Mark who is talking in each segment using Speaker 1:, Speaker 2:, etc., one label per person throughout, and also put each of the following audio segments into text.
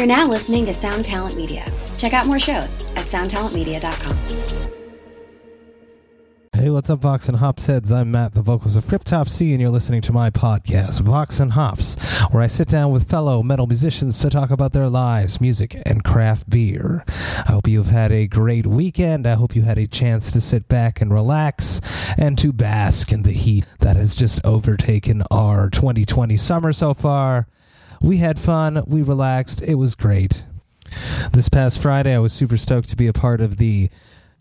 Speaker 1: You're now listening to Sound Talent Media. Check out more shows at soundtalentmedia.com.
Speaker 2: Hey, what's up, Vox and Hops heads? I'm Matt, the vocals of Cryptopsy, and you're listening to my podcast, Vox and Hops, where I sit down with fellow metal musicians to talk about their lives, music, and craft beer. I hope you've had a great weekend. I hope you had a chance to sit back and relax and to bask in the heat that has just overtaken our 2020 summer so far. We had fun, we relaxed, it was great. This past Friday, I was super stoked to be a part of the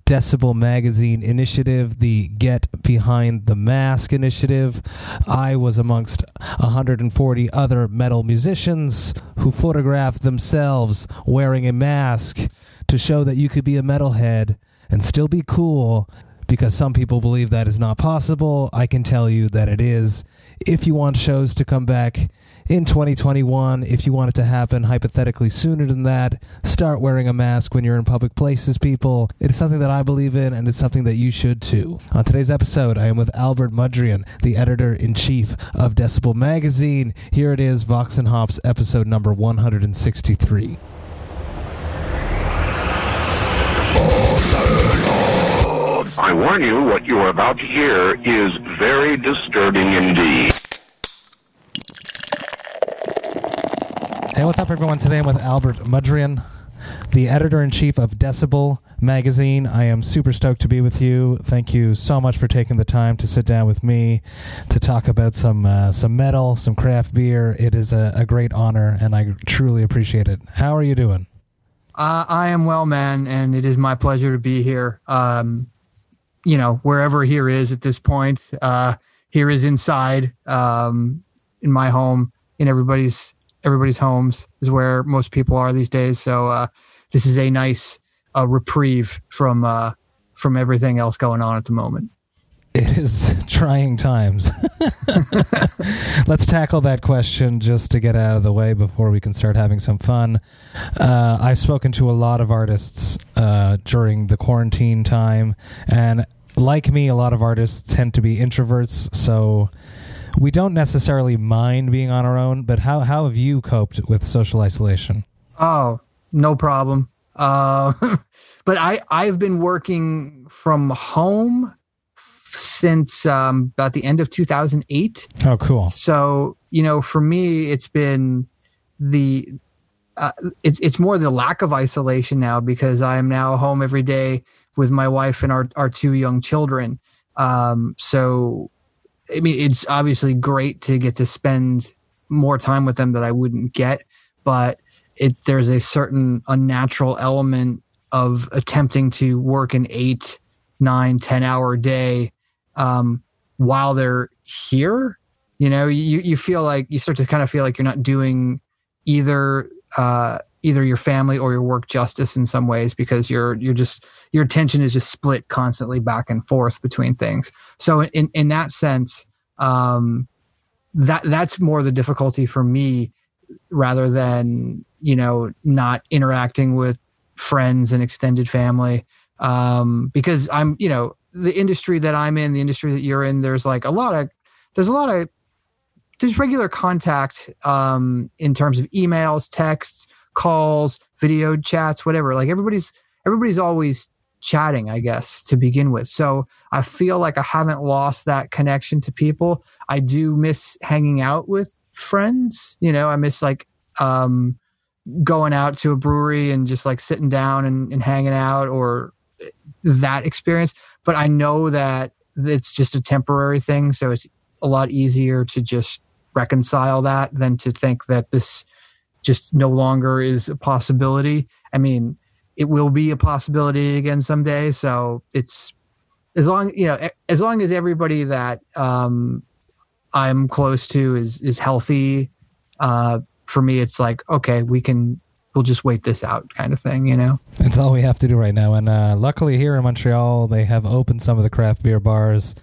Speaker 2: Decibel Magazine initiative, the Get Behind the Mask initiative. I was amongst 140 other metal musicians who photographed themselves wearing a mask to show that you could be a metalhead and still be cool because some people believe that is not possible. I can tell you that it is. If you want shows to come back in 2021, if you want it to happen hypothetically sooner than that, start wearing a mask when you're in public places, people. It is something that I believe in, and it's something that you should too. On today's episode, I am with Albert Mudrian, the editor in chief of Decibel Magazine. Here it is, Vox and Hops, episode number 163.
Speaker 3: I warn you, what you are about to hear is very disturbing indeed.
Speaker 2: Hey, what's up, everyone? Today I'm with Albert Mudrian, the editor in chief of Decibel Magazine. I am super stoked to be with you. Thank you so much for taking the time to sit down with me to talk about some uh, some metal, some craft beer. It is a, a great honor, and I truly appreciate it. How are you doing?
Speaker 4: Uh, I am well, man, and it is my pleasure to be here. Um, you know, wherever here is at this point, uh, here is inside, um, in my home, in everybody's everybody's homes is where most people are these days. So uh, this is a nice uh, reprieve from uh, from everything else going on at the moment.
Speaker 2: It is trying times. Let's tackle that question just to get out of the way before we can start having some fun. Uh, I've spoken to a lot of artists uh, during the quarantine time, and like me, a lot of artists tend to be introverts. So we don't necessarily mind being on our own. But how how have you coped with social isolation?
Speaker 4: Oh, no problem. Uh, but I I've been working from home since um, about the end of 2008.
Speaker 2: Oh, cool.
Speaker 4: So you know, for me, it's been the uh, it's it's more the lack of isolation now because I am now home every day with my wife and our our two young children. Um, so, I mean, it's obviously great to get to spend more time with them that I wouldn't get, but it there's a certain unnatural element of attempting to work an eight, nine, ten hour day um, while they're here. You know, you you feel like you start to kind of feel like you're not doing either uh, either your family or your work justice in some ways because you're you're just your attention is just split constantly back and forth between things. So in in that sense, um, that that's more the difficulty for me rather than you know not interacting with friends and extended family um, because I'm you know the industry that I'm in, the industry that you're in. There's like a lot of there's a lot of there's regular contact um, in terms of emails, texts, calls, video chats, whatever. Like everybody's everybody's always chatting, I guess, to begin with. So I feel like I haven't lost that connection to people. I do miss hanging out with friends. You know, I miss like um, going out to a brewery and just like sitting down and, and hanging out or that experience. But I know that it's just a temporary thing. So it's a lot easier to just reconcile that than to think that this just no longer is a possibility. I mean, it will be a possibility again someday. So it's as long you know as long as everybody that um, I'm close to is is healthy. Uh, for me, it's like okay, we can we'll just wait this out, kind of thing. You know,
Speaker 2: That's all we have to do right now. And uh, luckily, here in Montreal, they have opened some of the craft beer bars.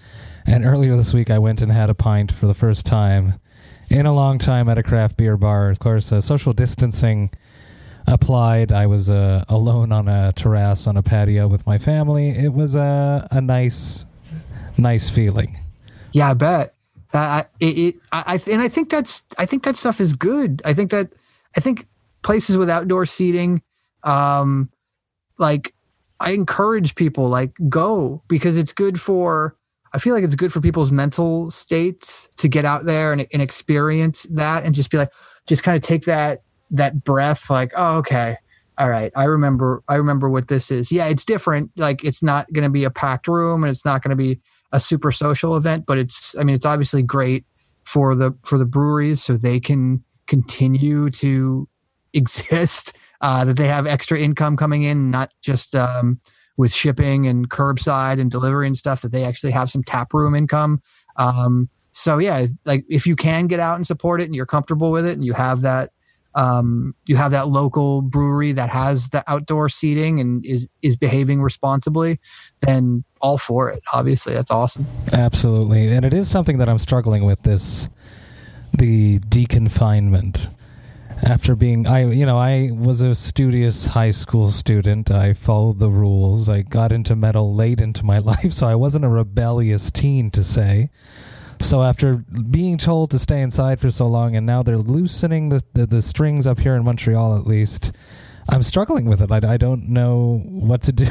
Speaker 2: And earlier this week, I went and had a pint for the first time in a long time at a craft beer bar. Of course, uh, social distancing applied. I was uh, alone on a terrace on a patio with my family. It was a a nice, nice feeling.
Speaker 4: yeah, I bet. Uh, it, it I, I and I think that's I think that stuff is good. I think that I think places with outdoor seating, um, like I encourage people like go because it's good for. I feel like it's good for people's mental states to get out there and, and experience that and just be like, just kind of take that that breath, like, oh, okay, all right, I remember, I remember what this is. Yeah, it's different. Like, it's not going to be a packed room and it's not going to be a super social event, but it's, I mean, it's obviously great for the for the breweries so they can continue to exist. Uh, that they have extra income coming in, not just um, with shipping and curbside and delivery and stuff. That they actually have some tap room income. Um, so yeah, like if you can get out and support it and you're comfortable with it and you have that um, you have that local brewery that has the outdoor seating and is is behaving responsibly, then all for it. Obviously, that's awesome.
Speaker 2: Absolutely, and it is something that I'm struggling with this the deconfinement. After being, I you know, I was a studious high school student. I followed the rules. I got into metal late into my life, so I wasn't a rebellious teen to say. So after being told to stay inside for so long, and now they're loosening the the, the strings up here in Montreal, at least, I'm struggling with it. I, I don't know what to do,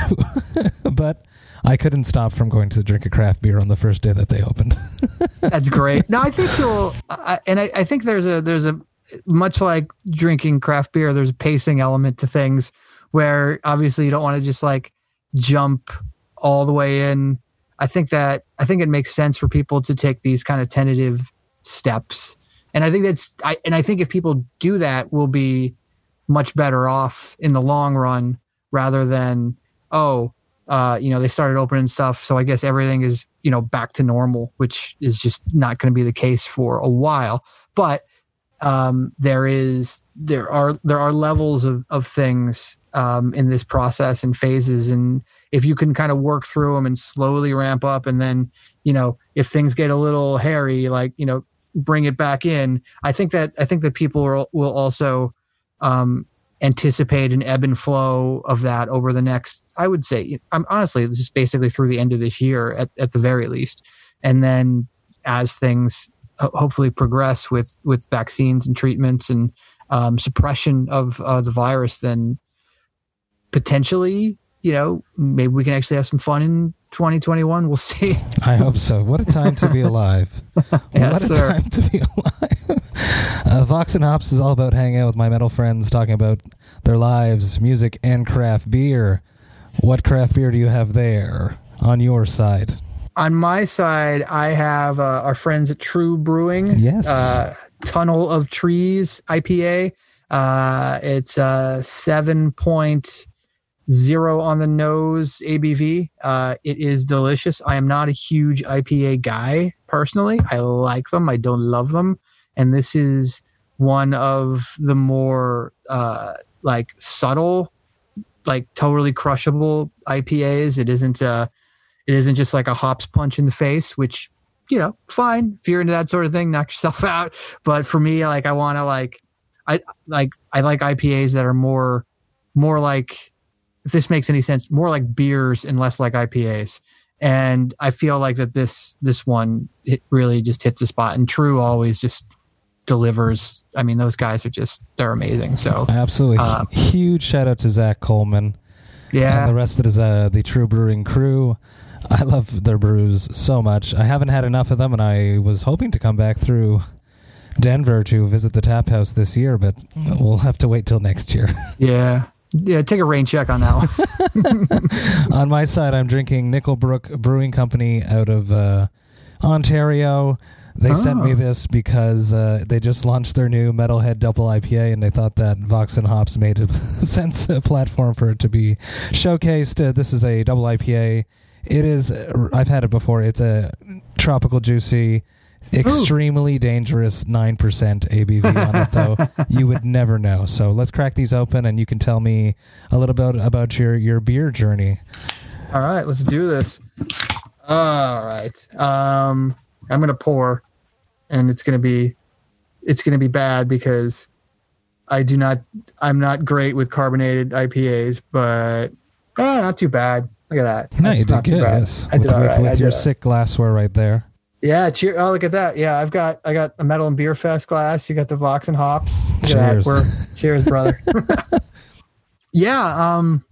Speaker 2: but I couldn't stop from going to drink a craft beer on the first day that they opened.
Speaker 4: That's great. No, I think you'll, uh, and I, I think there's a there's a much like drinking craft beer. There's a pacing element to things where obviously you don't want to just like jump all the way in I think that I think it makes sense for people to take these kind of tentative steps. And I think that's I and I think if people do that, we'll be much better off in the long run rather than oh, uh, you know, they started opening stuff, so I guess everything is, you know, back to normal, which is just not going to be the case for a while. But um, there is there are there are levels of of things um, in this process and phases. And if you can kind of work through them and slowly ramp up and then you know if things get a little hairy like you know bring it back in i think that i think that people will, will also um, anticipate an ebb and flow of that over the next i would say i'm honestly this is basically through the end of this year at, at the very least. And then as things hopefully progress with with vaccines and treatments and um, suppression of uh, the virus then potentially you know, maybe we can actually have some fun in 2021. We'll see.
Speaker 2: I hope so. What a time to be alive.
Speaker 4: yes,
Speaker 2: what a
Speaker 4: sir.
Speaker 2: time to be alive. Uh, Vox and Hops is all about hanging out with my metal friends, talking about their lives, music, and craft beer. What craft beer do you have there on your side?
Speaker 4: On my side, I have uh, our friends at TRVE Brewing.
Speaker 2: Yes.
Speaker 4: Uh, Tunnel of Trees IPA. Uh, it's a seven point zero on the nose ABV. Uh, it is delicious. I am not a huge IPA guy personally. I like them. I don't love them. And this is one of the more uh, like subtle, like totally crushable IPAs. It isn't a, it isn't just like a hops punch in the face, which you know, fine if you're into that sort of thing, knock yourself out. But for me, like I want to like, I like I like IPAs that are more more like if this makes any sense, more like beers and less like IPAs. And I feel like that this this one it really just hits the spot. And TRVE always just delivers. I mean, those guys are just they're amazing. So
Speaker 2: absolutely
Speaker 4: uh,
Speaker 2: huge shout out to Zach Coleman.
Speaker 4: Yeah,
Speaker 2: and the rest of the uh, the TRVE Brewing crew. I love their brews so much. I haven't had enough of them, and I was hoping to come back through Denver to visit the tap house this year, but we'll have to wait till next year.
Speaker 4: Yeah, yeah, take a rain check on that
Speaker 2: one. on my side, I'm drinking Nickelbrook Brewing Company out of uh, Ontario. They oh. sent me oh. this because uh, they just launched their new Metalhead Double IPA, and they thought that Vox and Hops made a sense a platform for it to be showcased. Uh, this is a double IPA. It is. I've had it before. It's a tropical juicy Extremely Ooh. dangerous 9% ABV on it, though. you would never know. So let's crack these open and you can tell me a little bit about your, your beer journey.
Speaker 4: All right, let's do this. All right. Um, I'm going to pour and it's going to be it's going to be bad because I do not I'm not great with carbonated IPAs, but eh, not too bad. Look at that.
Speaker 2: No, That's you did good. Yes. I with, did with, right. with your sick glassware right there.
Speaker 4: Yeah, cheer! Oh, look at that. Yeah, I've got I got a metal and beer fest glass. You got the Vox and hops.
Speaker 2: Cheers,
Speaker 4: cheers, brother. yeah, um,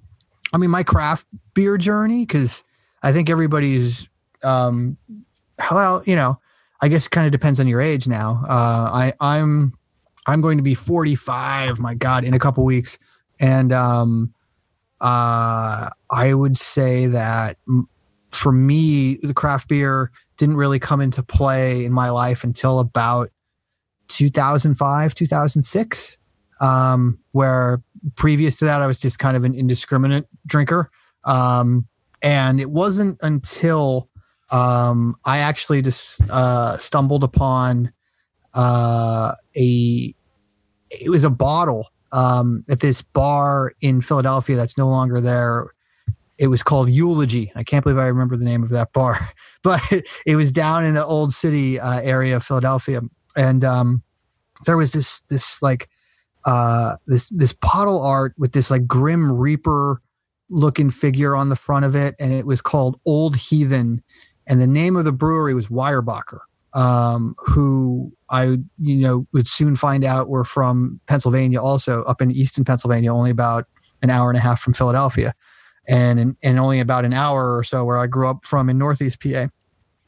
Speaker 4: I mean my craft beer journey because I think everybody's um, well, you know, I guess it kind of depends on your age now. Uh, I I'm I'm going to be 45. My God, in a couple weeks, and um, uh, I would say that for me, the craft beer didn't really come into play in my life until about 2005, 2006, um, where previous to that, I was just kind of an indiscriminate drinker. Um, and it wasn't until um, I actually just uh, stumbled upon uh, a, it was a bottle um, at this bar in Philadelphia that's no longer there. It was called Eulogy. I can't believe I remember the name of that bar, but it, was down in the old city uh, area of Philadelphia, and um, there was this this like uh, this this bottle art with this like grim reaper looking figure on the front of it, and it was called Old Heathen, and the name of the brewery was Weyerbacher, um, who I you know would soon find out were from Pennsylvania, also up in Easton, Pennsylvania, only about an hour and a half from Philadelphia and and only about an hour or so where I grew up from in Northeast PA.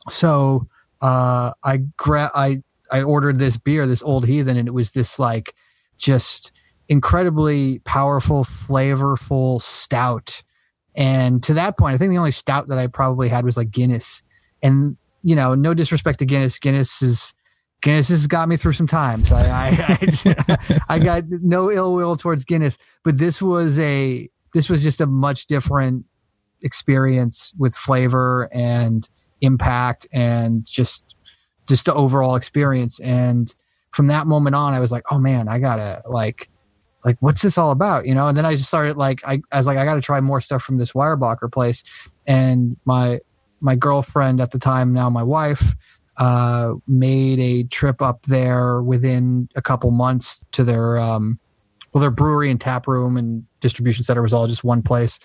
Speaker 4: So uh, I gra- I I ordered this beer, this Old Heathen, and it was this like just incredibly powerful, flavorful stout. And to that point, I think the only stout that I probably had was like Guinness. And you know, no disrespect to Guinness, Guinness is Guinness has got me through some times. I I, I, I got no ill will towards Guinness, but this was a this was just a much different experience with flavor and impact and just just the overall experience. And from that moment on i was like oh man i gotta like like what's this all about? You know and then i just started like i, I was like i gotta try more stuff from this weyerbacher place. And my my girlfriend at the time now my wife uh, made a trip up there within a couple months to their um, well, their brewery and tap room and distribution center was all just one place.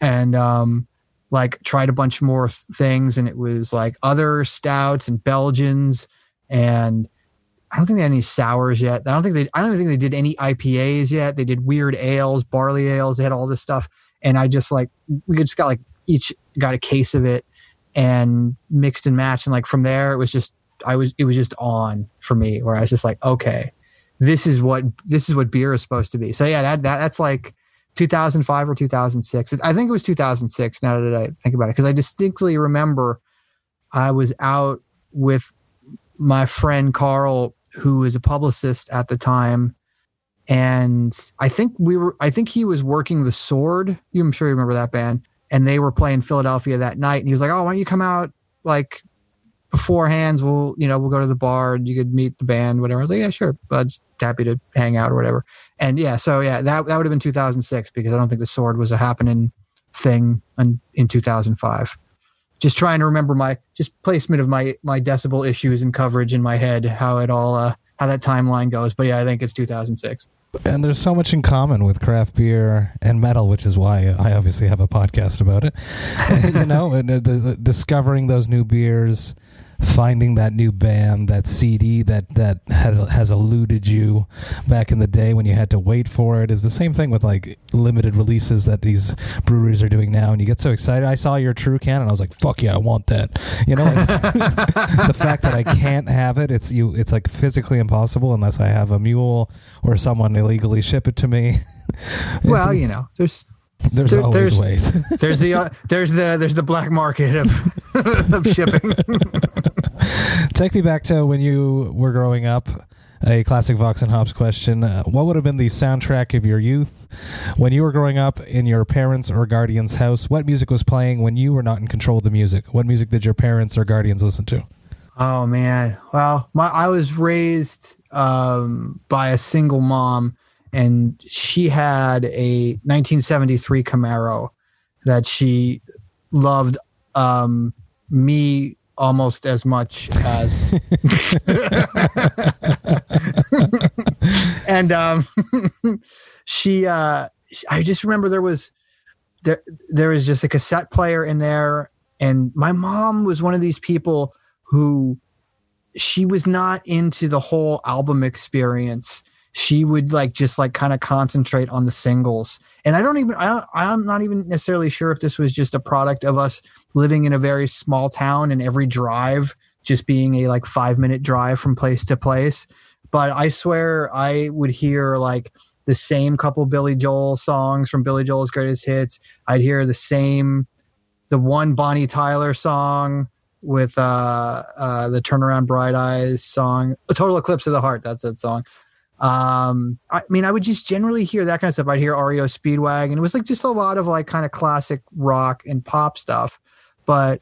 Speaker 4: And um, like tried a bunch more things, and it was like other stouts and Belgians, and I don't think they had any sours yet. I don't think they. I don't think they did any IPAs yet. They did weird ales, barley ales. They had all this stuff, and I just like we just got like each got a case of it and mixed and matched, and like from there it was just I was it was just on for me where I was just like okay this is what this is what beer is supposed to be. So yeah, that, that that's like 2005 or 2006. I think it was 2006. Now that I think about it, because I distinctly remember I was out with my friend Carl, who was a publicist at the time, and I think we were. I think he was working the Sword. You, I'm sure you remember that band, and they were playing Philadelphia that night. And he was like, "Oh, why don't you come out like beforehand, we'll you know we'll go to the bar and you could meet the band, whatever. I was like, yeah, sure, but happy to hang out or whatever. And yeah, so yeah, that that would have been 2006 because I don't think the sword was a happening thing in, in 2005. Just trying to remember my just placement of my my decibel issues and coverage in my head, how it all uh, how that timeline goes. But yeah, I think it's 2006.
Speaker 2: And there's so much in common with craft beer and metal, which is why I obviously have a podcast about it. you know, and uh, the, the, discovering those new beers finding that new band, that CD that that had, has eluded you back in the day when you had to wait for it is the same thing with like limited releases that these breweries are doing now, and you get so excited. I saw your TRVE Can, and I was like, "Fuck yeah, I want that!" You know, like, the fact that I can't have it, it's you, it's like physically impossible unless I have a mule or someone illegally ship it to me.
Speaker 4: well, you know, there's
Speaker 2: there's there, always
Speaker 4: there's,
Speaker 2: ways.
Speaker 4: there's the uh, there's the there's the black market of of shipping.
Speaker 2: Take me back to when you were growing up. A classic Vox and Hops question. Uh, what would have been the soundtrack of your youth? When you were growing up in your parents' or guardians' house, what music was playing when you were not in control of the music? What music did your parents or guardians listen to?
Speaker 4: Oh, man. Well, my, I was raised um, by a single mom and she had a 1973 Camaro that she loved um, me almost as much as and um, she uh, I just remember there was there there was just a cassette player in there and my mom was one of these people who she was not into the whole album experience. She would like just like kind of concentrate on the singles. And I don't even I I'm not even necessarily sure if this was just a product of us living in a very small town and every drive just being a like 5 minute drive from place to place. But I swear I would hear like the same couple Billy Joel songs from Billy Joel's greatest hits. I'd hear the same the one Bonnie Tyler song with uh, uh, the Turnaround Bright Eyes song, A Total Eclipse of the Heart. That's that song. Um, I mean, I would just generally hear that kind of stuff. I'd hear REO Speedwagon. It was like just a lot of like kind of classic rock and pop stuff. But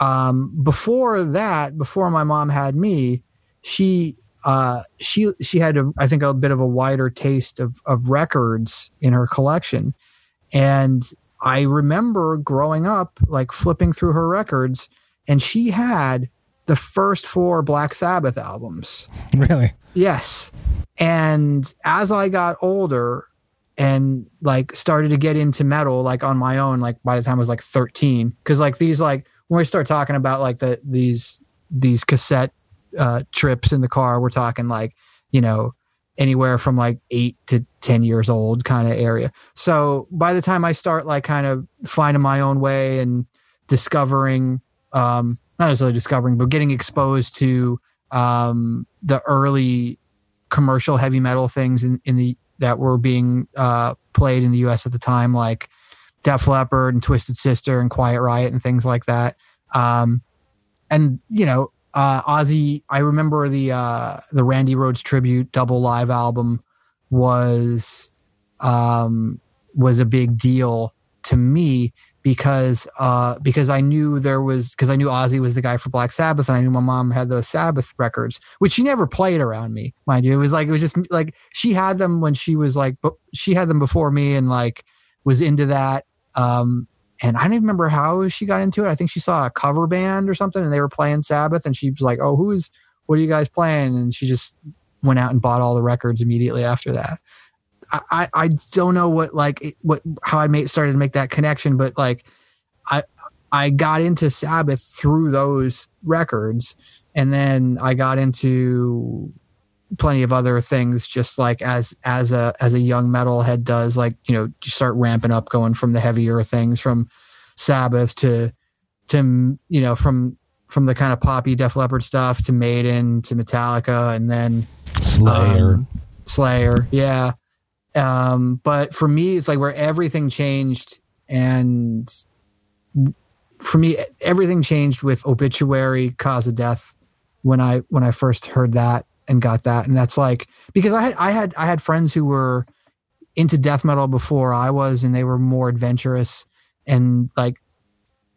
Speaker 4: um, before that, before my mom had me, she uh, she she had a, I think a bit of a wider taste of of records in her collection, and I remember growing up like flipping through her records and she had the first four Black Sabbath albums.
Speaker 2: Really?
Speaker 4: Yes. And as I got older and like started to get into metal like on my own, like by the time I was like 13, because like these like when we start talking about like the these these cassette uh trips in the car, we're talking like, you know, anywhere from like eight to 10 years old kind of area. So by the time I start like kind of finding my own way and discovering um, not necessarily discovering, but getting exposed to um, the early commercial heavy metal things in, in the that were being uh, played in the U.S. at the time, like Def Leppard and Twisted Sister and Quiet Riot and things like that. Um, and you know, uh, Ozzy. I remember the uh, the Randy Rhoads tribute double live album was um, was a big deal to me because uh, because I knew there was because I knew Ozzy was the guy for Black Sabbath and I knew my mom had those Sabbath records, which she never played around me, mind you. It was like it was just like she had them when she was like but she had them before me and like was into that. Um, and I don't even remember how she got into it. I think she saw a cover band or something and they were playing Sabbath and she was like, "Oh, who's what are you guys playing?" And she just went out and bought all the records immediately after that. I, I don't know what like what how I made started to make that connection, but like I I got into Sabbath through those records, and then I got into plenty of other things just like as as a as a young metalhead does like you know you start ramping up going from the heavier things from sabbath to to you know from from the kind of poppy def leppard stuff to maiden to metallica and then
Speaker 2: slayer. um,
Speaker 4: slayer yeah um, but for me, it's like where everything changed, and for me, everything changed with obituary, cause of death when I when I first heard that and got that, and that's like because I had I had I had friends who were into death metal before I was, and they were more adventurous and like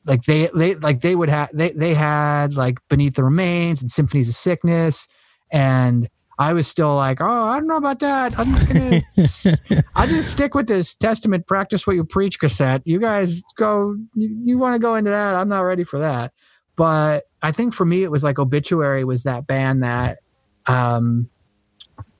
Speaker 4: like they they like they would have they they had like beneath the remains and symphonies of sickness and I was still like, oh, I don't know about that. I'm gonna, I just stick with this Testament, practice what you preach cassette. You guys go, you, you want to go into that? I'm not ready for that. But I think for me, it was like Obituary was that band that um,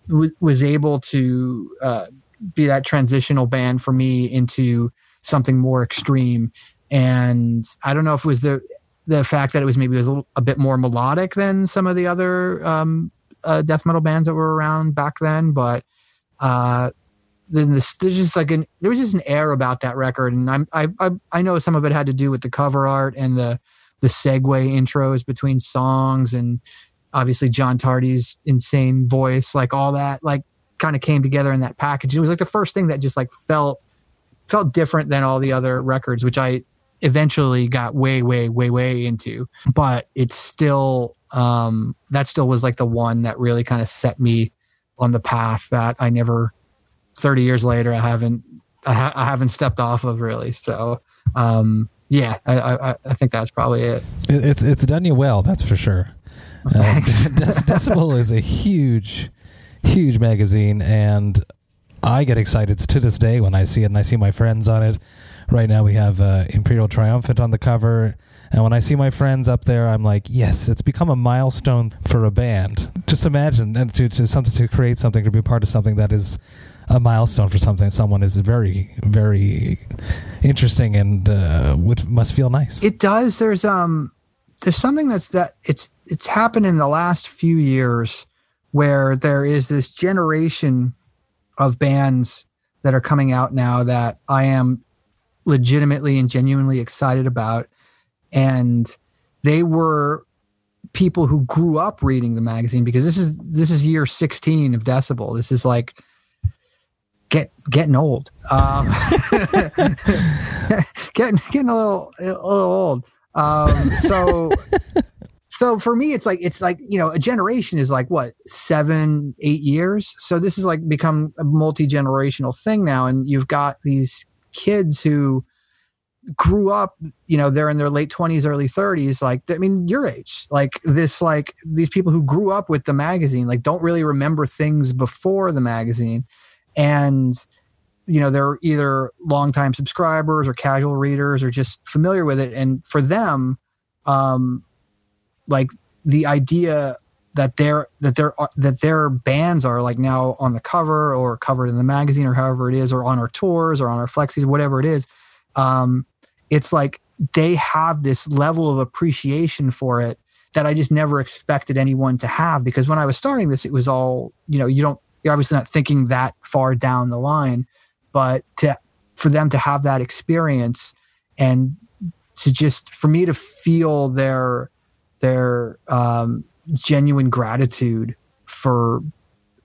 Speaker 4: w- was able to uh, be that transitional band for me into something more extreme. And I don't know if it was the the fact that it was maybe it was a, little, a bit more melodic than some of the other um, uh, death metal bands that were around back then, but uh, then this, there's just like an there was just an air about that record, and I'm, I, I I know some of it had to do with the cover art and the the segue intros between songs, and obviously John Tardy's insane voice, like all that, like kind of came together in that package. It was like the first thing that just like felt felt different than all the other records, which I eventually got way, way, way, way into. But it's still um, that still was like the one that really kind of set me on the path that I never. Thirty years later, I haven't I, ha- I haven't stepped off of really. So um, yeah, I, I, I think that's probably it.
Speaker 2: It's it's done you well, that's for sure. Uh, Decibel is a huge, huge magazine, and I get excited to this day when I see it and I see my friends on it. Right now, we have uh, Imperial Triumphant on the cover. And when I see my friends up there, I'm like, yes, it's become a milestone for a band. Just imagine and to, to something to create something to be part of something that is a milestone for something someone is very very interesting and uh, would must feel nice.
Speaker 4: It does. There's um there's something that's that it's it's happened in the last few years where there is this generation of bands that are coming out now that I am legitimately and genuinely excited about. And they were people who grew up reading the magazine because this is this is year 16 of decibel. This is like get getting old. Um, getting getting a little a little old. Um, so so for me it's like it's like you know a generation is like what seven eight years? So this is like become a multi-generational thing now. And you've got these kids who grew up you know they're in their late 20s early 30s like i mean your age like this like these people who grew up with the magazine like don't really remember things before the magazine. And you know they're either longtime subscribers or casual readers or just familiar with it. And for them um like the idea that their that their that their bands are like now on the cover or covered in the magazine or however it is or on our tours or on our flexies whatever it is um it's like they have this level of appreciation for it that I just never expected anyone to have because when I was starting this, it was all, you know, you don't, you're obviously not thinking that far down the line, but to, for them to have that experience and to just, for me to feel their, their, um, genuine gratitude for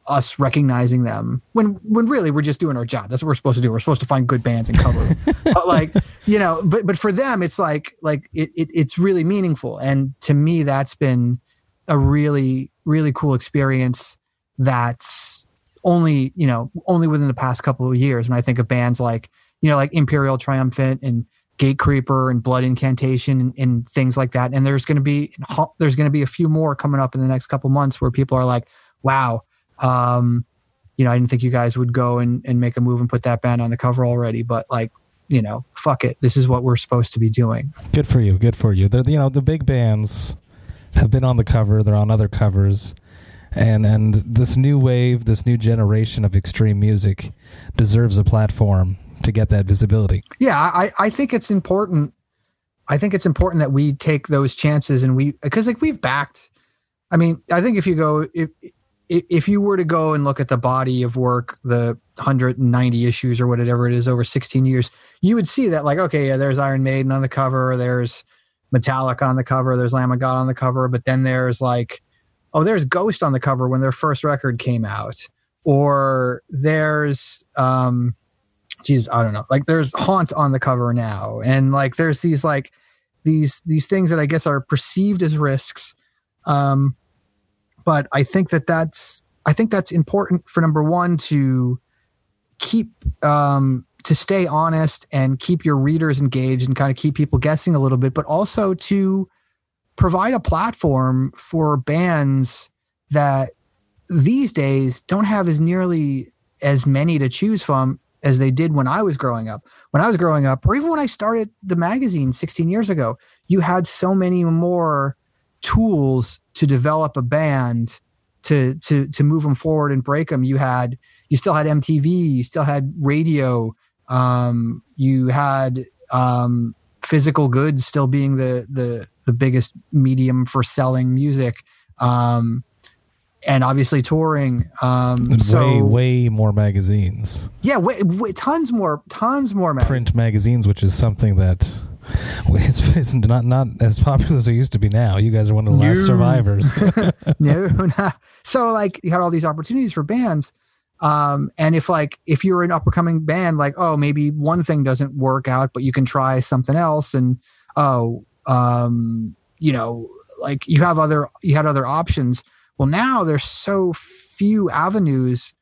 Speaker 4: us recognizing them when when really we're just doing our job. That's what we're supposed to do. We're supposed to find good bands and cover but like you know, but but for them, it's like like it, it it's really meaningful. And to me, that's been a really really cool experience. That's only you know only within the past couple of years. And I think of bands like you know like Imperial Triumphant and Gatecreeper and Blood Incantation and, and things like that. And there's going to be there's going to be a few more coming up in the next couple months where people are like, wow um, you know, I didn't think you guys would go and, and make a move and put that band on the cover already, but like, you know, fuck it. This is what we're supposed to be doing.
Speaker 2: Good for you. Good for you. They're, you know, the big bands have been on the cover. They're on other covers. And, and this new wave, this new generation of extreme music deserves a platform to get that visibility.
Speaker 4: Yeah. I, I think it's important. I think it's important that we take those chances and we, cause like we've backed, I mean, I think if you go, if, if you were to go and look at the body of work, the 190 issues or whatever it is over 16 years, you would see that like, okay, yeah, there's Iron Maiden on the cover, there's Metallica on the cover, there's Lamb of God on the cover, but then there's like, oh, there's Ghost on the cover when their first record came out, or there's, um, geez, I don't know, like there's Haunt on the cover now, and like there's these like these these things that I guess are perceived as risks. Um, but I think that that's I think that's important for number one to keep um, to stay honest and keep your readers engaged and kind of keep people guessing a little bit, but also to provide a platform for bands that these days don't have as nearly as many to choose from as they did when I was growing up. When I was growing up, or even when I started the magazine 16 years ago, you had so many more tools to develop a band to to to move them forward and break them you had you still had mtv you still had radio um, you had um, physical goods still being the the the biggest medium for selling music um, and obviously touring um,
Speaker 2: and
Speaker 4: so
Speaker 2: way way more magazines
Speaker 4: yeah way, way, tons more tons more magazines.
Speaker 2: print magazines which is something that it's, it's not not as popular as it used to be now. You guys are one of the no. last survivors.
Speaker 4: no, no. So like you had all these opportunities for bands. Um, and if like if you're an up and coming band, like oh maybe one thing doesn't work out, but you can try something else, and oh um, you know like you have other you had other options. Well, now there's so few avenues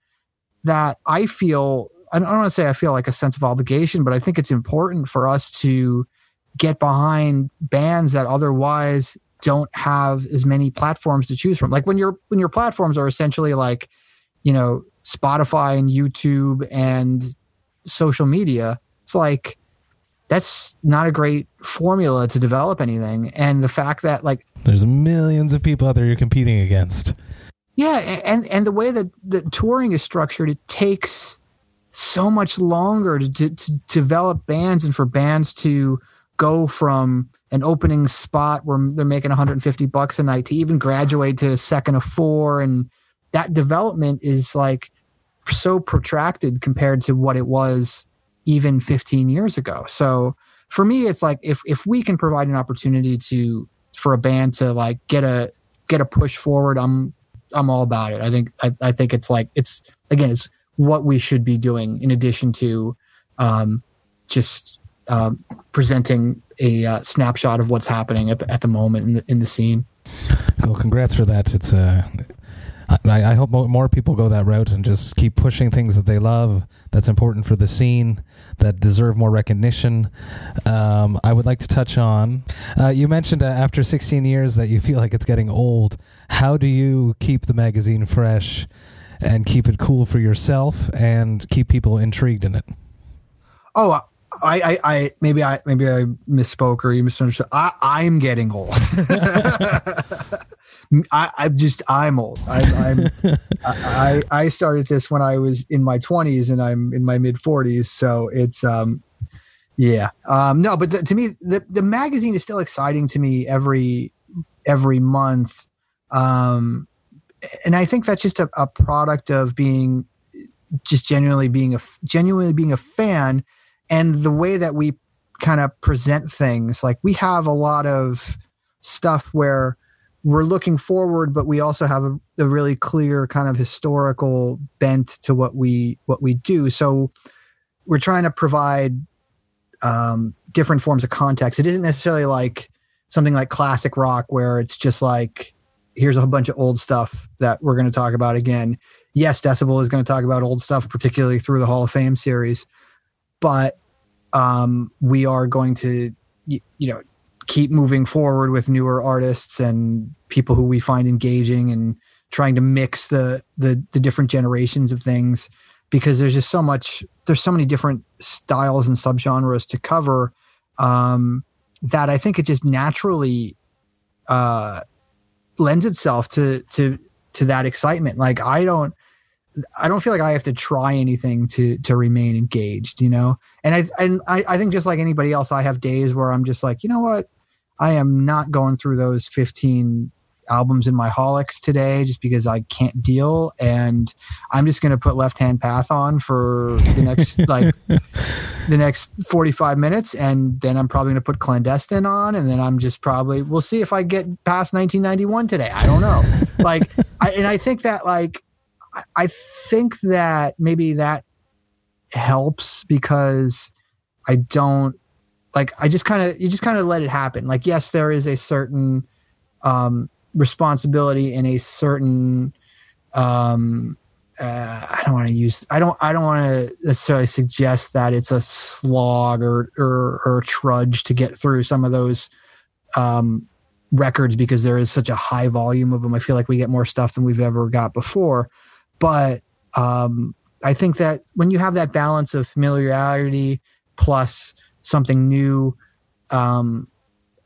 Speaker 4: that I feel I don't want to say I feel like a sense of obligation, but I think it's important for us to get behind bands that otherwise don't have as many platforms to choose from. Like when your when your platforms are essentially like, you know, Spotify and YouTube and social media, it's like that's not a great formula to develop anything. And the fact that like
Speaker 2: there's millions of people out there you're competing against.
Speaker 4: Yeah, and and the way that the touring is structured, it takes so much longer to, to, to develop bands and for bands to go from an opening spot where they're making 150 bucks a night to even graduate to a second of four and that development is like so protracted compared to what it was even 15 years ago so for me it's like if if we can provide an opportunity to for a band to like get a get a push forward i'm i'm all about it i think i, I think it's like it's again it's what we should be doing in addition to um just um, presenting a uh, snapshot of what's happening at the, at the moment in the, in the scene.
Speaker 2: Well, congrats for that. It's uh, I, I hope more people go that route and just keep pushing things that they love. That's important for the scene that deserve more recognition. Um, I would like to touch on. Uh, you mentioned uh, after 16 years that you feel like it's getting old. How do you keep the magazine fresh and keep it cool for yourself and keep people intrigued in it?
Speaker 4: Oh, I, I, I, maybe I, maybe I misspoke or you misunderstood. I, I'm getting old. I, I'm just, I'm old. I'm, I'm I, I started this when I was in my 20s and I'm in my mid 40s. So it's, um, yeah, um, no, but the, to me, the, the magazine is still exciting to me every, every month. Um, and I think that's just a, a product of being just genuinely being a genuinely being a fan and the way that we kind of present things like we have a lot of stuff where we're looking forward but we also have a, a, really clear kind of historical bent to what we what we do. So we're trying to provide um, different forms of context. It isn't necessarily like something like classic rock where it's just like here's a bunch of old stuff that we're going to talk about again. Yes decibel is going to talk about old stuff particularly through the hall of fame series but um, we are going to you, you know keep moving forward with newer artists and people who we find engaging and trying to mix the the, the different generations of things because there's just so much there's so many different styles and subgenres to cover um, that I think it just naturally uh, lends itself to to to that excitement. Like I don't I don't feel like I have to try anything to to remain engaged, you know. And I and I, I think just like anybody else, I have days where I'm just like, you know what, I am not going through those 15 albums in my holics today just because I can't deal, and I'm just going to put Left Hand Path on for the next like the next 45 minutes, and then I'm probably going to put Clandestine on, and then I'm just probably we'll see if I get past 1991 today. I don't know, like, I, and I think that like I think that maybe that helps because I don't like I just kind of you just kind of let it happen. Like yes, there is a certain um, responsibility and a certain um, uh, I don't want to use I don't I don't want to necessarily suggest that it's a slog or or, or trudge to get through some of those um, records because there is such a high volume of them. I feel like we get more stuff than we've ever got before. But um, I think that when you have that balance of familiarity plus something new, um,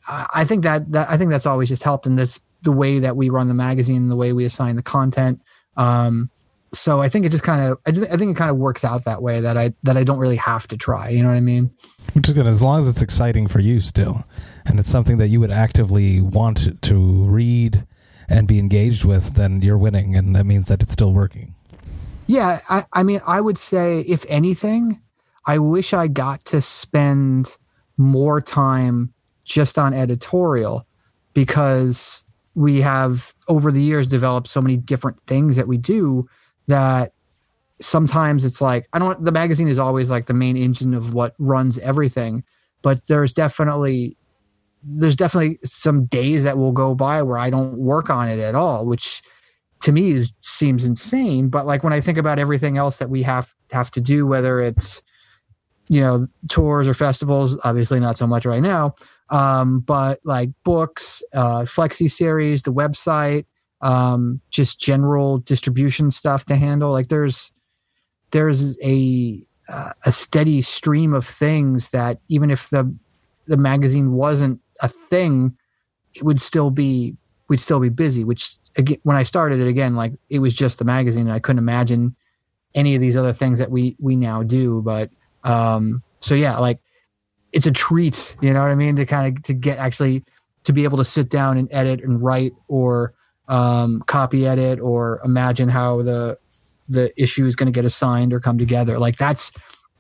Speaker 4: I think that, that I think that's always just helped in this the way that we run the magazine, the way we assign the content. Um, so I think it just kind of I, I, think it kind of works out that way that I that I don't really have to try. You know what I mean?
Speaker 2: Which is good as long as it's exciting for you still, and it's something that you would actively want to read and be engaged with, then you're winning, and that means that it's still working.
Speaker 4: Yeah, I, I mean, I would say, if anything, I wish I got to spend more time just on editorial because we have over the years developed so many different things that we do that sometimes it's like I don't the magazine is always like the main engine of what runs everything but there's definitely there's definitely some days that will go by where I don't work on it at all, which to me is, seems insane. But like when I think about everything else that we have have to do, whether it's you know tours or festivals, obviously not so much right now, um, but like books, uh, flexi series, the website, um, just general distribution stuff to handle. Like there's there's a uh, a steady stream of things that even if the the magazine wasn't a thing, it would still be we'd still be busy. Which again, when I started it again, like it was just the magazine, and I couldn't imagine any of these other things that we we now do. But um, so yeah, like it's a treat, you know what I mean, to kind of to get actually to be able to sit down and edit and write or um, copy edit or imagine how the the issue is going to get assigned or come together. Like that's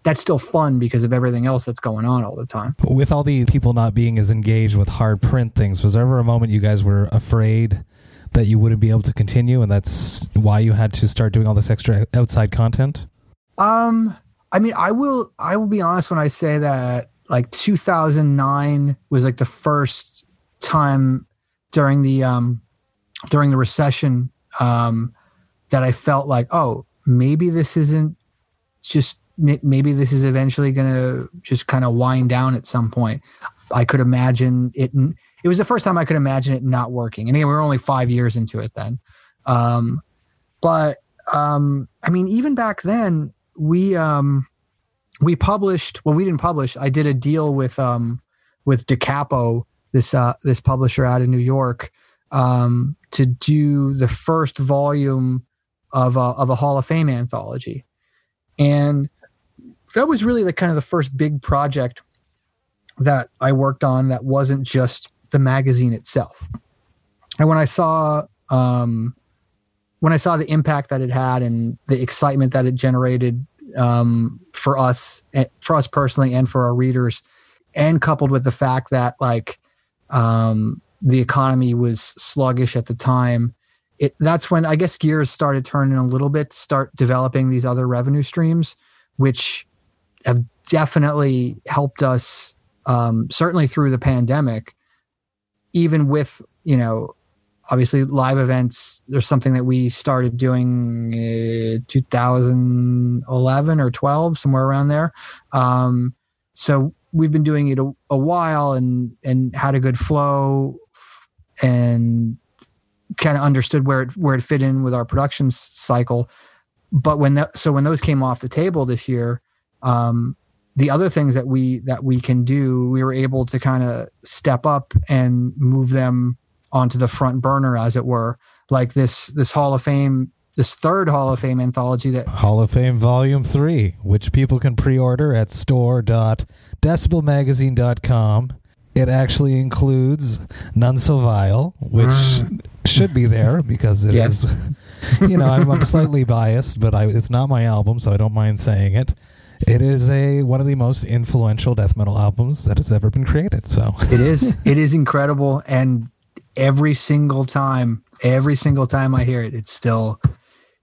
Speaker 4: that's still fun because of everything else that's going on all the time.
Speaker 2: With all the people not being as engaged with hard print things, was there ever a moment you guys were afraid that you wouldn't be able to continue, and that's why you had to start doing all this extra outside content?
Speaker 4: Um, I mean, I will I will be honest when I say that like 2009 was like the first time during the um during the recession um that I felt like, oh, maybe this isn't just maybe this is eventually going to just kind of wind down at some point. I could imagine it. It was the first time I could imagine it not working. And again, we were only five years into it then. Um, but um, I mean, even back then, we um, we published. Well, we didn't publish. I did a deal with um, with Da Capo, this uh, this publisher out of New York, um, to do the first volume of a, of a Hall of Fame anthology, and that was really the kind of the first big project that I worked on that wasn't just the magazine itself. And when I saw um, when I saw the impact that it had and the excitement that it generated um, for us, eh, for us personally, and for our readers, and coupled with the fact that like um, the economy was sluggish at the time, it that's when I guess gears started turning a little bit to start developing these other revenue streams, which have definitely helped us um, certainly through the pandemic. Even with you know, obviously live events, there's something that we started doing uh, 2011 or 12, somewhere around there. Um, so we've been doing it a, a while and and had a good flow and kind of understood where it where it fit in with our production cycle. But when that, so when those came off the table this year, um, the other things that we that we can do, we were able to kind of step up and move them onto the front burner, as it were. Like this this Hall of Fame, this third Hall of Fame anthology that
Speaker 2: Hall of Fame Volume Three, which people can pre-order at store.decibelmagazine.com. It actually includes None So Vile, which mm. should be there because it yes. is. You know, I'm, I'm slightly biased, but I, it's not my album, so I don't mind saying it. It is a one of the most influential death metal albums that has ever been created. So
Speaker 4: it is. It is incredible, and every single time, every single time I hear it, it still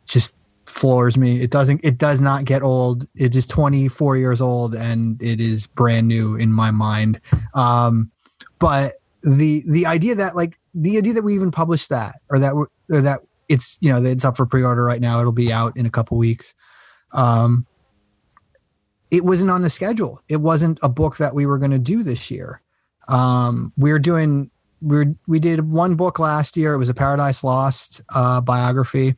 Speaker 4: just floors me. It doesn't. It does not get old. It is 24 years old, and it is brand new in my mind. Um, but the the idea that like the idea that we even published that or that or that it's you know it's up for pre-order right now. It'll be out in a couple weeks. Um, it wasn't on the schedule. It wasn't a book that we were going to do this year. Um, we are doing we we did one book last year. It was a Paradise Lost uh, biography,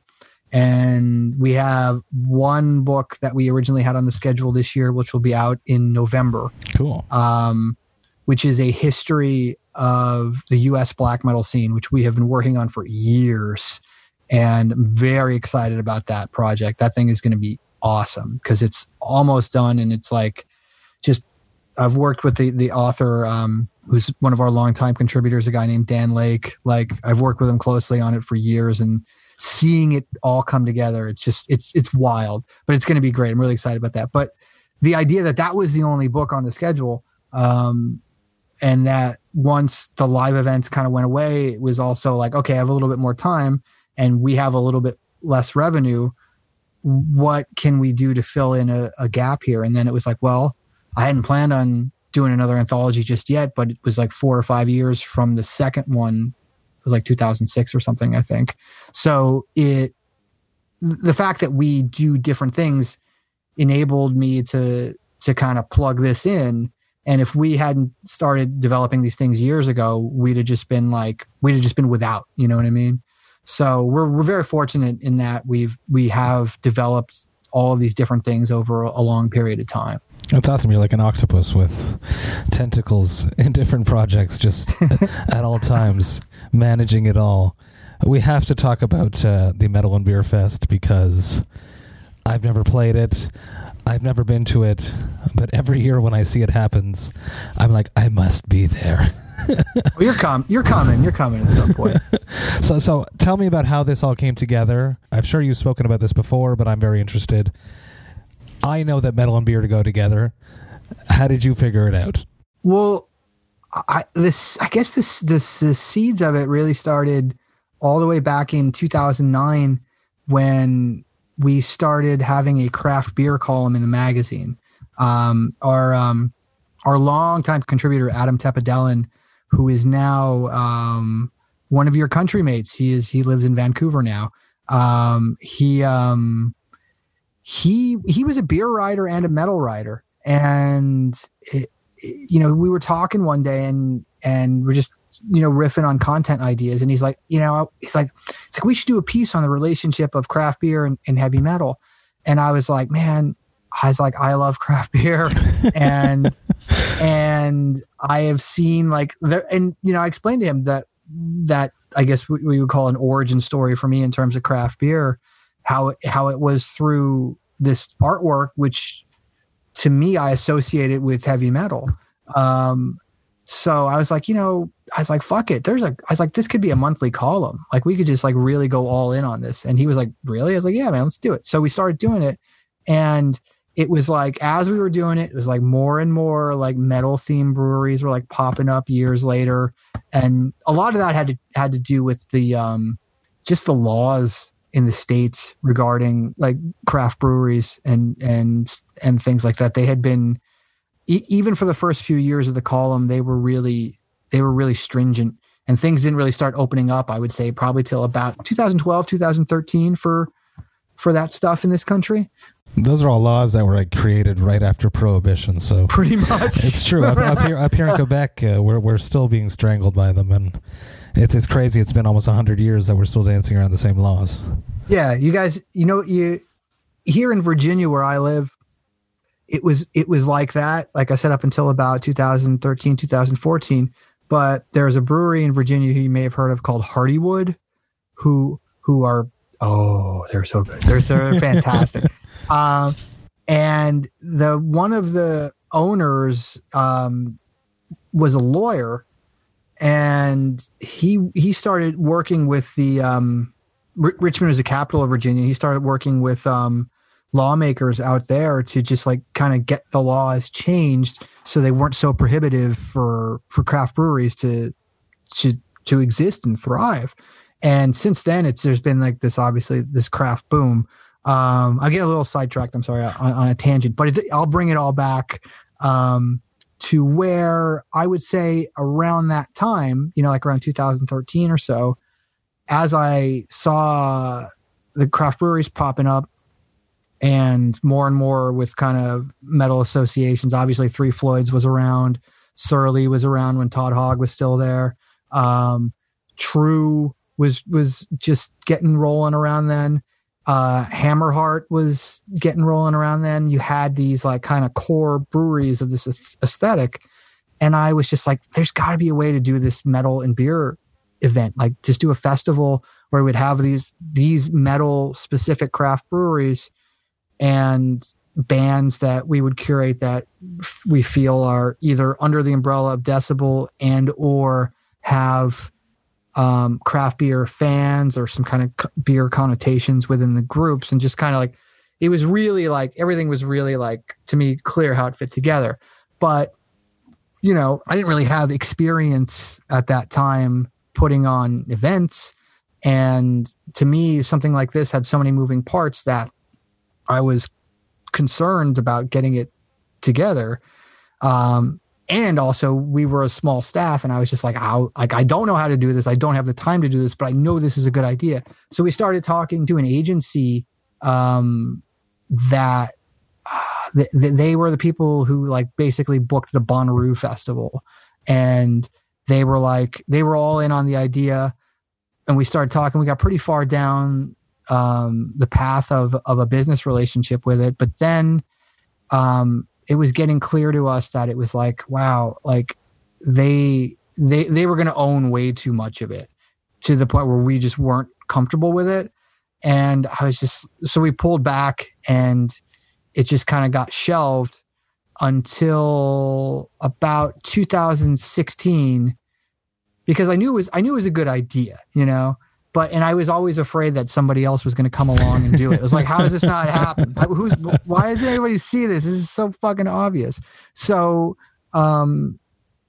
Speaker 4: and we have one book that we originally had on the schedule this year, which will be out in November.
Speaker 2: Cool.
Speaker 4: Um, which is a history of the U.S. black metal scene, which we have been working on for years, and I'm very excited about that project. That thing is going to be awesome because it's almost done and it's like just I've worked with the the author um, who's one of our longtime contributors, a guy named Dan Lake. Like I've worked with him closely on it for years and seeing it all come together, it's just it's it's wild. But it's going to be great. I'm really excited about that. But the idea that that was the only book on the schedule, um, and that once the live events kind of went away, it was also like okay, I have a little bit more time, and we have a little bit less revenue what can we do to fill in a, a gap here? And then it was like, well, I hadn't planned on doing another anthology just yet, but it was like four or five years from the second one. It was like 2006 or something, I think. So it, the fact that we do different things enabled me to, to kind of plug this in. And if we hadn't started developing these things years ago, we'd have just been like, we'd have just been without, you know what I mean? So we're we're very fortunate in that we've we have developed all of these different things over a long period of time.
Speaker 2: It's awesome. You're like an octopus with tentacles in different projects, just at all times, managing it all. We have to talk about uh, the Metal and Beer Fest because I've never played it. I've never been to it, but every year when I see it happens, I'm like, I must be there.
Speaker 4: well, you're com- you're coming, you're coming at some point.
Speaker 2: so, so tell me about how this all came together. I'm sure you've spoken about this before, but I'm very interested. I know that metal and beer to go together. How did you figure it out?
Speaker 4: Well, I this I guess this this the seeds of it really started all the way back in 2009 when we started having a craft beer column in the magazine. Um, our um, our longtime contributor Adam Tepedelen, who is now um, one of your country mates. He is he lives in Vancouver now. Um, he um, he he was a beer writer and a metal writer, and it, you know we were talking one day and and we're just you know riffing on content ideas. And he's like you know he's like it's like we should do a piece on the relationship of craft beer and, and heavy metal. And i was like man i was like i love craft beer. And and i have seen like there and you know i explained to him that that i guess we, we would call an origin story for me in terms of craft beer how how it was through this artwork which to me i associated with heavy metal. Um so I was like, you know, I was like, fuck it. There's a, I was like, this could be a monthly column. Like we could just like really go all in on this. And he was like, really? I was like, yeah, man, let's do it. So we started doing it. And it was like, as we were doing it, it was like more and more like metal themed breweries were like popping up years later. And a lot of that had to, had to do with the, um, just the laws in the States regarding like craft breweries and, and, and things like that. They had been, e- even for the first few years of the column, they were really they were really stringent, and things didn't really start opening up. I would say probably till about 2012, 2013 for for that stuff in this country.
Speaker 2: Those are all laws that were like created right after prohibition. So
Speaker 4: pretty much,
Speaker 2: it's true. Up, up here, up here in Quebec, uh, we're we're still being strangled by them, and it's it's crazy. It's been almost hundred years that we're still dancing around the same laws.
Speaker 4: Yeah, you guys, you know, you here in Virginia where I live, it was it was like that like i said up until about 2013 2014 but there's a brewery in virginia who you may have heard of called hardywood who who are oh they're so good. They're so fantastic. Um and the one of the owners um was a lawyer and he he started working with the um R- richmond is the capital of virginia. He started working with um lawmakers out there to just like kind of get the laws changed so they weren't so prohibitive for for craft breweries to to to exist and thrive. And since then, it's there's been like this obviously this craft boom. Um, I get a little sidetracked. I'm sorry on, on a tangent, but it, I'll bring it all back um, to where I would say around that time, you know, like around 2013 or so, as I saw the craft breweries popping up and more and more with kind of metal associations. Obviously, Three Floyds was around, Surly was around when Todd Haug was still there. Um, TRVE was was just getting rolling around then. Uh, Hammerheart was getting rolling around then. You had these like kind of core breweries of this aesthetic, and I was just like, "There's got to be a way to do this metal and beer event. Like, just do a festival where we'd have these these metal specific craft breweries." And bands that we would curate that we feel are either under the umbrella of decibel and or have um, craft beer fans or some kind of beer connotations within the groups and just kind of like it was really like everything was really like to me clear how it fit together. But you know i didn't really have experience at that time putting on events. And to me something like this had so many moving parts that I was concerned about getting it together. Um, and also we were a small staff and I was just like, I, like, I don't know how to do this. I don't have the time to do this, but I know this is a good idea. So we started talking to an agency, um, that, uh, th- they were the people who like basically booked the Bonnaroo festival and they were like, they were all in on the idea and we started talking, we got pretty far down um, the path of of a business relationship with it. But then um, it was getting clear to us that it was like, wow, like they they they were going to own way too much of it to the point where we just weren't comfortable with it. And I was just so we pulled back and it just kind of got shelved until about 2016 because I knew it was I knew it was a good idea, you know. But and I was always afraid that somebody else was going to come along and do it. It was like, how does this not happen? Who's why doesn't anybody see this? This is so fucking obvious. So, um,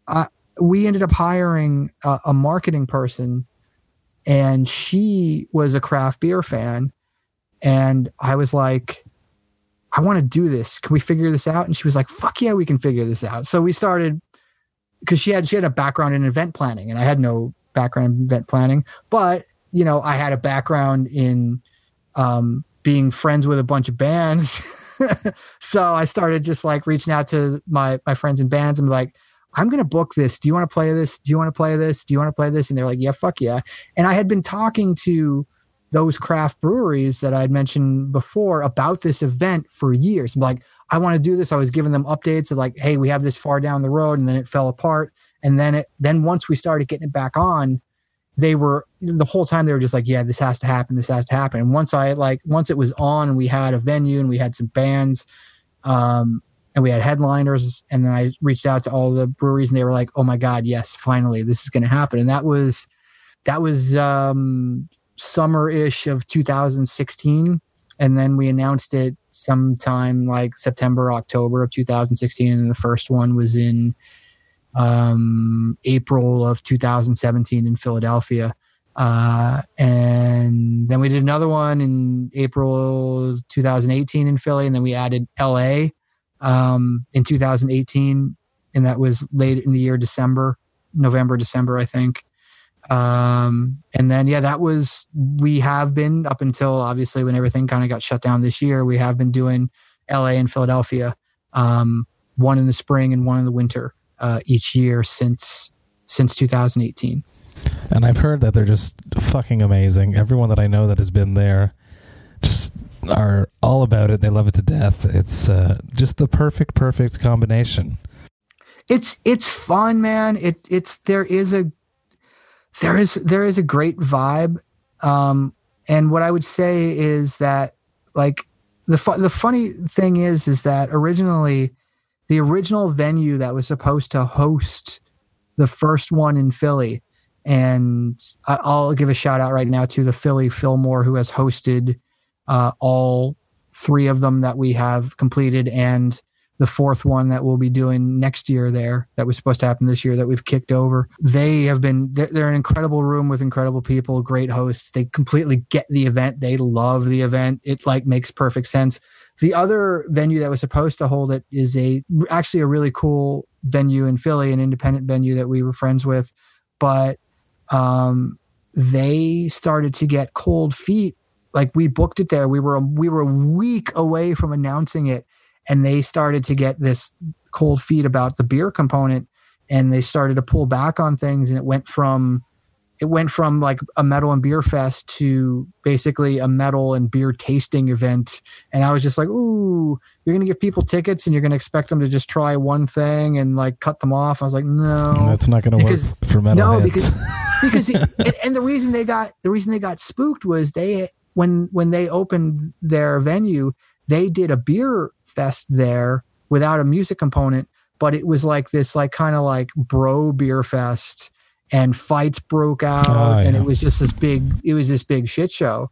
Speaker 4: I, we ended up hiring a, a marketing person, and she was a craft beer fan, and I was like, I want to do this. Can we figure this out? And she was like, fuck yeah, we can figure this out. So we started because she had she had a background in event planning and I had no background in event planning, but you know, I had a background in um, being friends with a bunch of bands. so I started just like reaching out to my my friends in bands and like, I'm gonna book this. Do you want to play this? Do you want to play this? Do you want to play this? And they're like, Yeah, fuck yeah. And I had been talking to those craft breweries that I had mentioned before about this event for years. I'm like, I want to do this. I was giving them updates of like, hey, we have this far down the road, and then it fell apart. And then it then once we started getting it back on, they were the whole time they were just like, yeah, this has to happen. This has to happen. And once I like once it was on we had a venue and we had some bands, um, and we had headliners, and then I reached out to all the breweries and they were like, oh my god, yes, finally this is going to happen. And that was that was um summer ish of 2016. And then we announced it sometime like September, October of 2016. And the first one was in um, April of 2017 in Philadelphia. Uh, and then we did another one in April 2018 in Philly. And then we added LA um, in 2018. And that was late in the year, December, November, December, I think. Um, and then, yeah, that was, we have been up until obviously when everything kind of got shut down this year, we have been doing LA and Philadelphia, um, one in the spring and one in the winter, uh, each year since, since 2018.
Speaker 2: And I've heard that they're just fucking amazing. Everyone that I know that has been there just are all about it. They love it to death. It's uh, just the perfect, perfect combination.
Speaker 4: It's it's fun, man. It it's there is a there is there is a great vibe um, and what i would say is that like the fu- the funny thing is is that originally the original venue that was supposed to host the first one in Philly and I'll give a shout out right now to the Philly Fillmore who has hosted uh, all three of them that we have completed and the fourth one that we'll be doing next year there that was supposed to happen this year that we've kicked over. They have been, they're, they're, an incredible room with incredible people, great hosts. They completely get the event. They love the event. It like makes perfect sense. The other venue that was supposed to hold it is a, actually a really cool venue in Philly, an independent venue that we were friends with. But, um, they started to get cold feet. Like we booked it there. We were, we were a week away from announcing it and they started to get this cold feet about the beer component and they started to pull back on things and it went from it went from like a metal and beer fest to basically a metal and beer tasting event. And i was just like ooh you're gonna give people tickets and you're gonna expect them to just try one thing and like cut them off? I was like no.
Speaker 2: That's not gonna work for metal no
Speaker 4: because because it, and, and the reason they got the reason they got spooked was they when when they opened their venue they did a beer fest there without a music component, but it was like this, like kind of like bro beer fest, and fights broke out, oh, yeah. and it was just this big, it was this big shit show.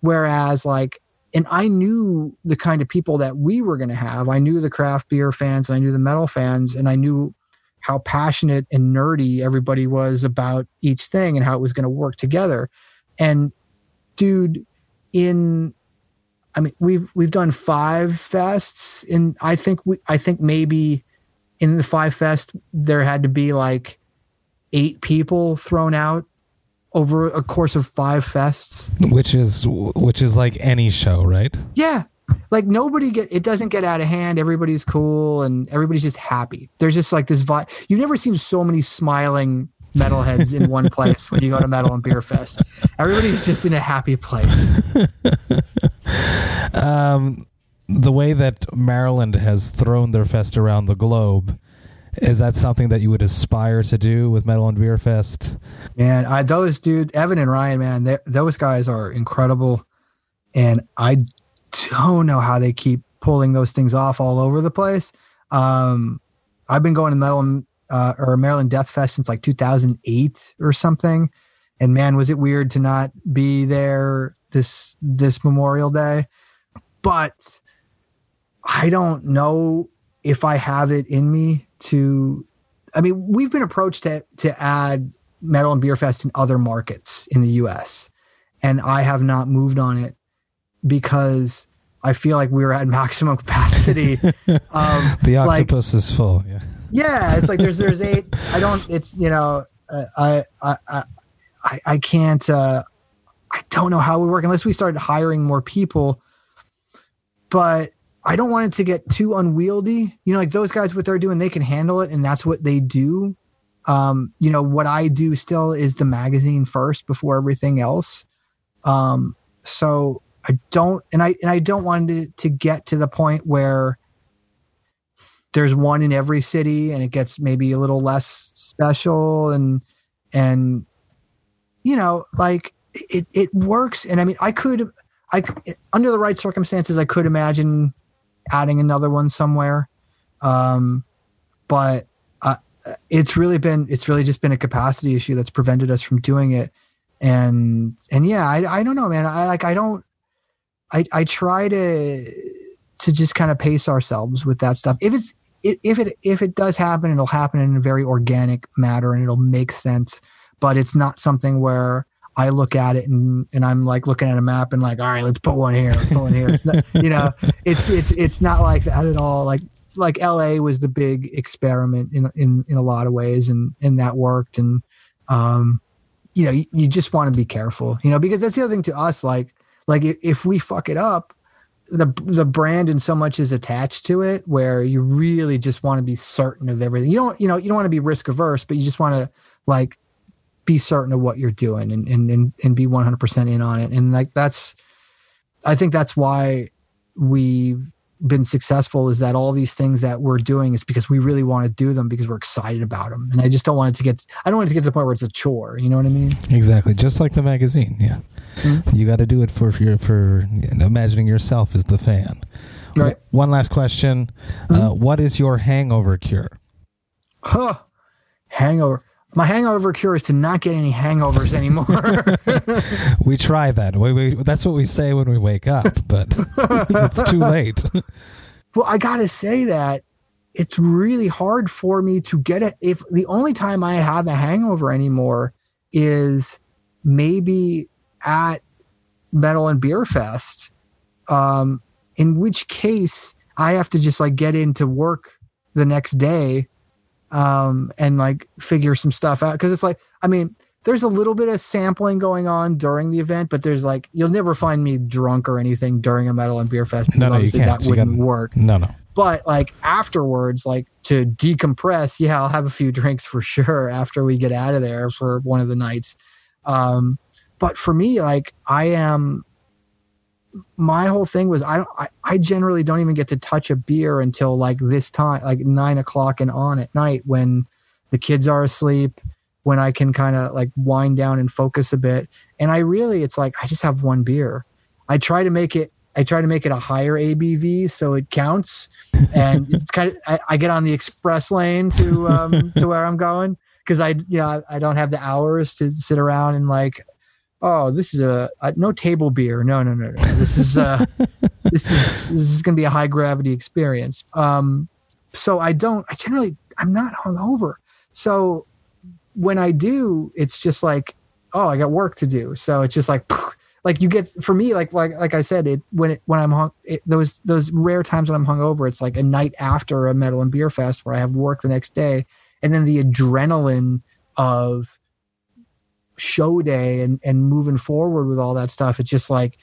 Speaker 4: Whereas, like, and I knew the kind of people that we were going to have. I knew the craft beer fans, and I knew the metal fans, and I knew how passionate and nerdy everybody was about each thing and how it was going to work together. And dude, in I mean, we've we've done five fests, and I think we I think maybe in the five fest there had to be like eight people thrown out over a course of five fests,
Speaker 2: which is which is like any show, right?
Speaker 4: Yeah, like nobody get it doesn't get out of hand. Everybody's cool and everybody's just happy. There's just like this vibe. You've never seen so many smiling metalheads in one place when you go to Metal and Beer Fest. Everybody's just in a happy place.
Speaker 2: um, the way that Maryland has thrown their fest around the globe, is that something that you would aspire to do with Metal and Beer Fest?
Speaker 4: Man, I, those dude, Evan and Ryan, man, those guys are incredible, and I don't know how they keep pulling those things off all over the place. Um, I've been going to Metal uh, or Maryland Death Fest since like 2008 or something, and man, was it weird to not be there this this Memorial Day. But I don't know if I have it in me to. I mean, we've been approached to to add Metal and Beer Fest in other markets in the U.S. and I have not moved on it because I feel like we are at maximum capacity.
Speaker 2: Um, the octopus like, is full. Yeah.
Speaker 4: Yeah, it's like there's there's eight. I don't. It's you know, uh, I I I I can't. Uh, I don't know how it would work unless we started hiring more people. But I don't want it to get too unwieldy. You know, like those guys, what they're doing, they can handle it, and that's what they do. Um, you know, what I do still is the magazine first before everything else. Um, so I don't, and I and I don't want it to get to the point where there's one in every city, and it gets maybe a little less special, and and you know, like it it works. And I mean, I could, I under the right circumstances, I could imagine adding another one somewhere, um, but uh, it's really been it's really just been a capacity issue that's prevented us from doing it. And and yeah i i don't know man. I like i don't i i try to to just kind of pace ourselves with that stuff. If it's if it if it does happen it'll happen in a very organic matter and it'll make sense. But it's not something where I look at it and, and I'm like looking at a map and like, all right, let's put one here, let's put one here. It's not, you know, it's it's it's not like that at all. Like like LA was the big experiment in in in a lot of ways, and and that worked. And um, you know, you, you just want to be careful, you know, because that's the other thing to us. Like, like if we fuck it up, the the brand and so much is attached to it, where you really just want to be certain of everything. You don't, you know, you don't want to be risk averse, but you just want to like be certain of what you're doing and and and, and be 100 percent in on it. And like that's, I think that's why we've been successful is that all these things that we're doing is because we really want to do them because we're excited about them and i just don't want it to get i don't want it to get to the point where it's a chore you know what i mean?
Speaker 2: Exactly. Just like the magazine yeah. Mm-hmm. you got to do it for for, for imagining yourself as the fan.
Speaker 4: Right.
Speaker 2: one last question. Mm-hmm. uh, what is your hangover cure?
Speaker 4: Huh. Hangover my hangover cure is to not get any hangovers anymore.
Speaker 2: we try that. We, we, that's what we say when we wake up, but it's too late.
Speaker 4: well, I got to say that it's really hard for me to get it. If the only time I have a hangover anymore is maybe at Metal and Beer Fest, um, in which case I have to just like get into work the next day um, and like figure some stuff out. Cause it's like, I mean, there's a little bit of sampling going on during the event, but there's like, you'll never find me drunk or anything during a metal and beer fest.
Speaker 2: No, no, you can't.
Speaker 4: That wouldn't work.
Speaker 2: No, no.
Speaker 4: But like afterwards, like to decompress, yeah, I'll have a few drinks for sure after we get out of there for one of the nights. Um, but for me, like I am my whole thing was I don't I, I generally don't even get to touch a beer until like this time, like nine o'clock and on at night when the kids are asleep, when I can kind of like wind down and focus a bit. And I really it's like I just have one beer. I try to make it I try to make it a higher ABV so it counts. And it's kind of I, I, get on the express lane to um to where I'm going because I you know I don't have the hours to sit around and like oh, this is a, a, no table beer. No, no, no, no. This is uh, this is this is going to be a high gravity experience. Um, so I don't. I generally I'm not hungover. So when I do, it's just like, oh, I got work to do. So it's just like. Like you get for me, like like like I said, it when it when I'm hung it, those those rare times when I'm hungover, it's like a night after a metal and beer fest where I have work the next day, and then the adrenaline of show day and and moving forward with all that stuff it's just like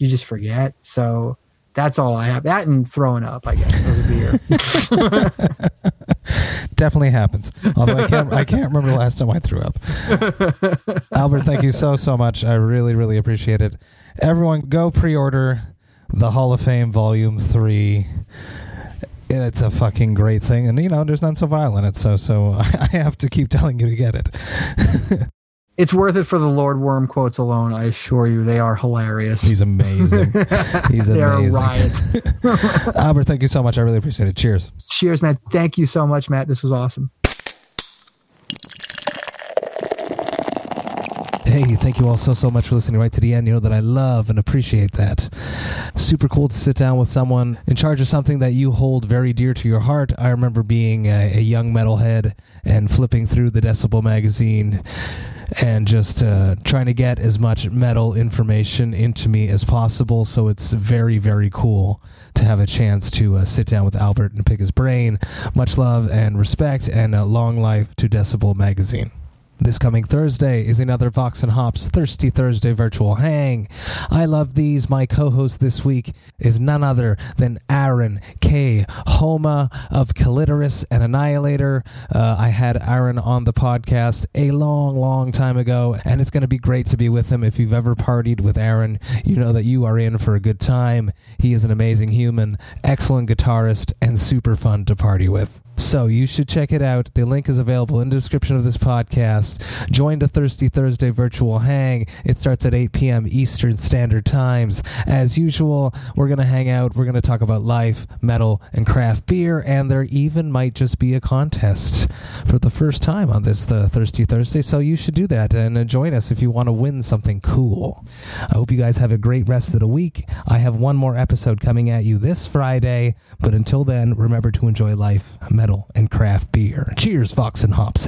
Speaker 4: you just forget. So that's all i have. That and throwing up i guess as a beer.
Speaker 2: Definitely happens. Although i can't i can't remember the last time i threw up. Albert thank you so so much. I really really appreciate it. Everyone go pre-order the hall of fame volume 3 it's a fucking great thing. And you know there's none so violent. It's so so i have to keep telling you to get it
Speaker 4: it's worth it for the Lord Worm quotes alone. I assure you, they are hilarious.
Speaker 2: He's amazing. He's
Speaker 4: They're a riot.
Speaker 2: Albert, thank you so much. I really appreciate it. Cheers.
Speaker 4: Cheers, man. Thank you so much, Matt. This was awesome.
Speaker 2: Hey, thank you all so, so much for listening right to the end. You know that I love and appreciate that. Super cool to sit down with someone in charge of something that you hold very dear to your heart. I remember being a, a young metalhead and flipping through the Decibel magazine and just uh, trying to get as much metal information into me as possible. So it's very, very cool to have a chance to uh, sit down with Albert and pick his brain. Much love and respect, and a long life to Decibel magazine. This coming Thursday is another Vox and Hops Thirsty Thursday virtual hang. I love these. My co-host this week is none other than Aaron K. Homma of Clitoris and Annihilator. Uh, I had Aaron on the podcast a long, long time ago, and it's going to be great to be with him. If you've ever partied with Aaron, you know that you are in for a good time. He is an amazing human, excellent guitarist, and super fun to party with. So you should check it out. The link is available in the description of this podcast. Join the Thirsty Thursday virtual hang. It starts at 8 p.m. Eastern Standard Times. As usual, we're going to hang out. We're going to talk about life, metal, and craft beer. And there even might just be a contest for the first time on this the Thirsty Thursday. So you should do that and uh, join us if you want to win something cool. I hope you guys have a great rest of the week. I have one more episode coming at you this Friday. But until then, remember to enjoy life, metal, and craft beer. Cheers, Vox and Hops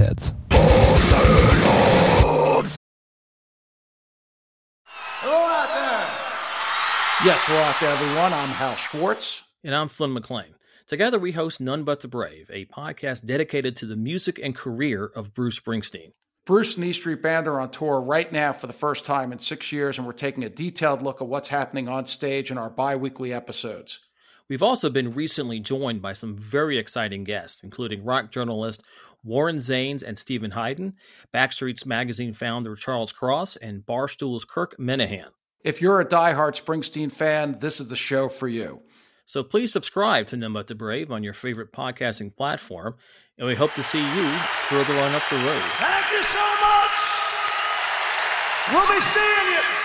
Speaker 2: heads.
Speaker 5: Hello out there. Yes, hello out there, everyone. I'm Hal Schwartz.
Speaker 6: And I'm Flynn McLean. Together, we host None But the Brave, a podcast dedicated to the music and career of Bruce Springsteen.
Speaker 5: Bruce and E Street Band are on tour right now for the first time in six years, and we're taking a detailed look at what's happening on stage in our bi weekly episodes.
Speaker 6: We've also been recently joined by some very exciting guests, including rock journalist Warren Zanes and Steven Hyden, Backstreet's magazine founder Charles Cross, and Barstool's Kirk Minihane.
Speaker 5: If you're a diehard Springsteen fan, this is the show for you.
Speaker 6: So please subscribe to None But the Brave on your favorite podcasting platform, and we hope to see you further on up the road.
Speaker 7: Thank you so much. We'll be seeing you.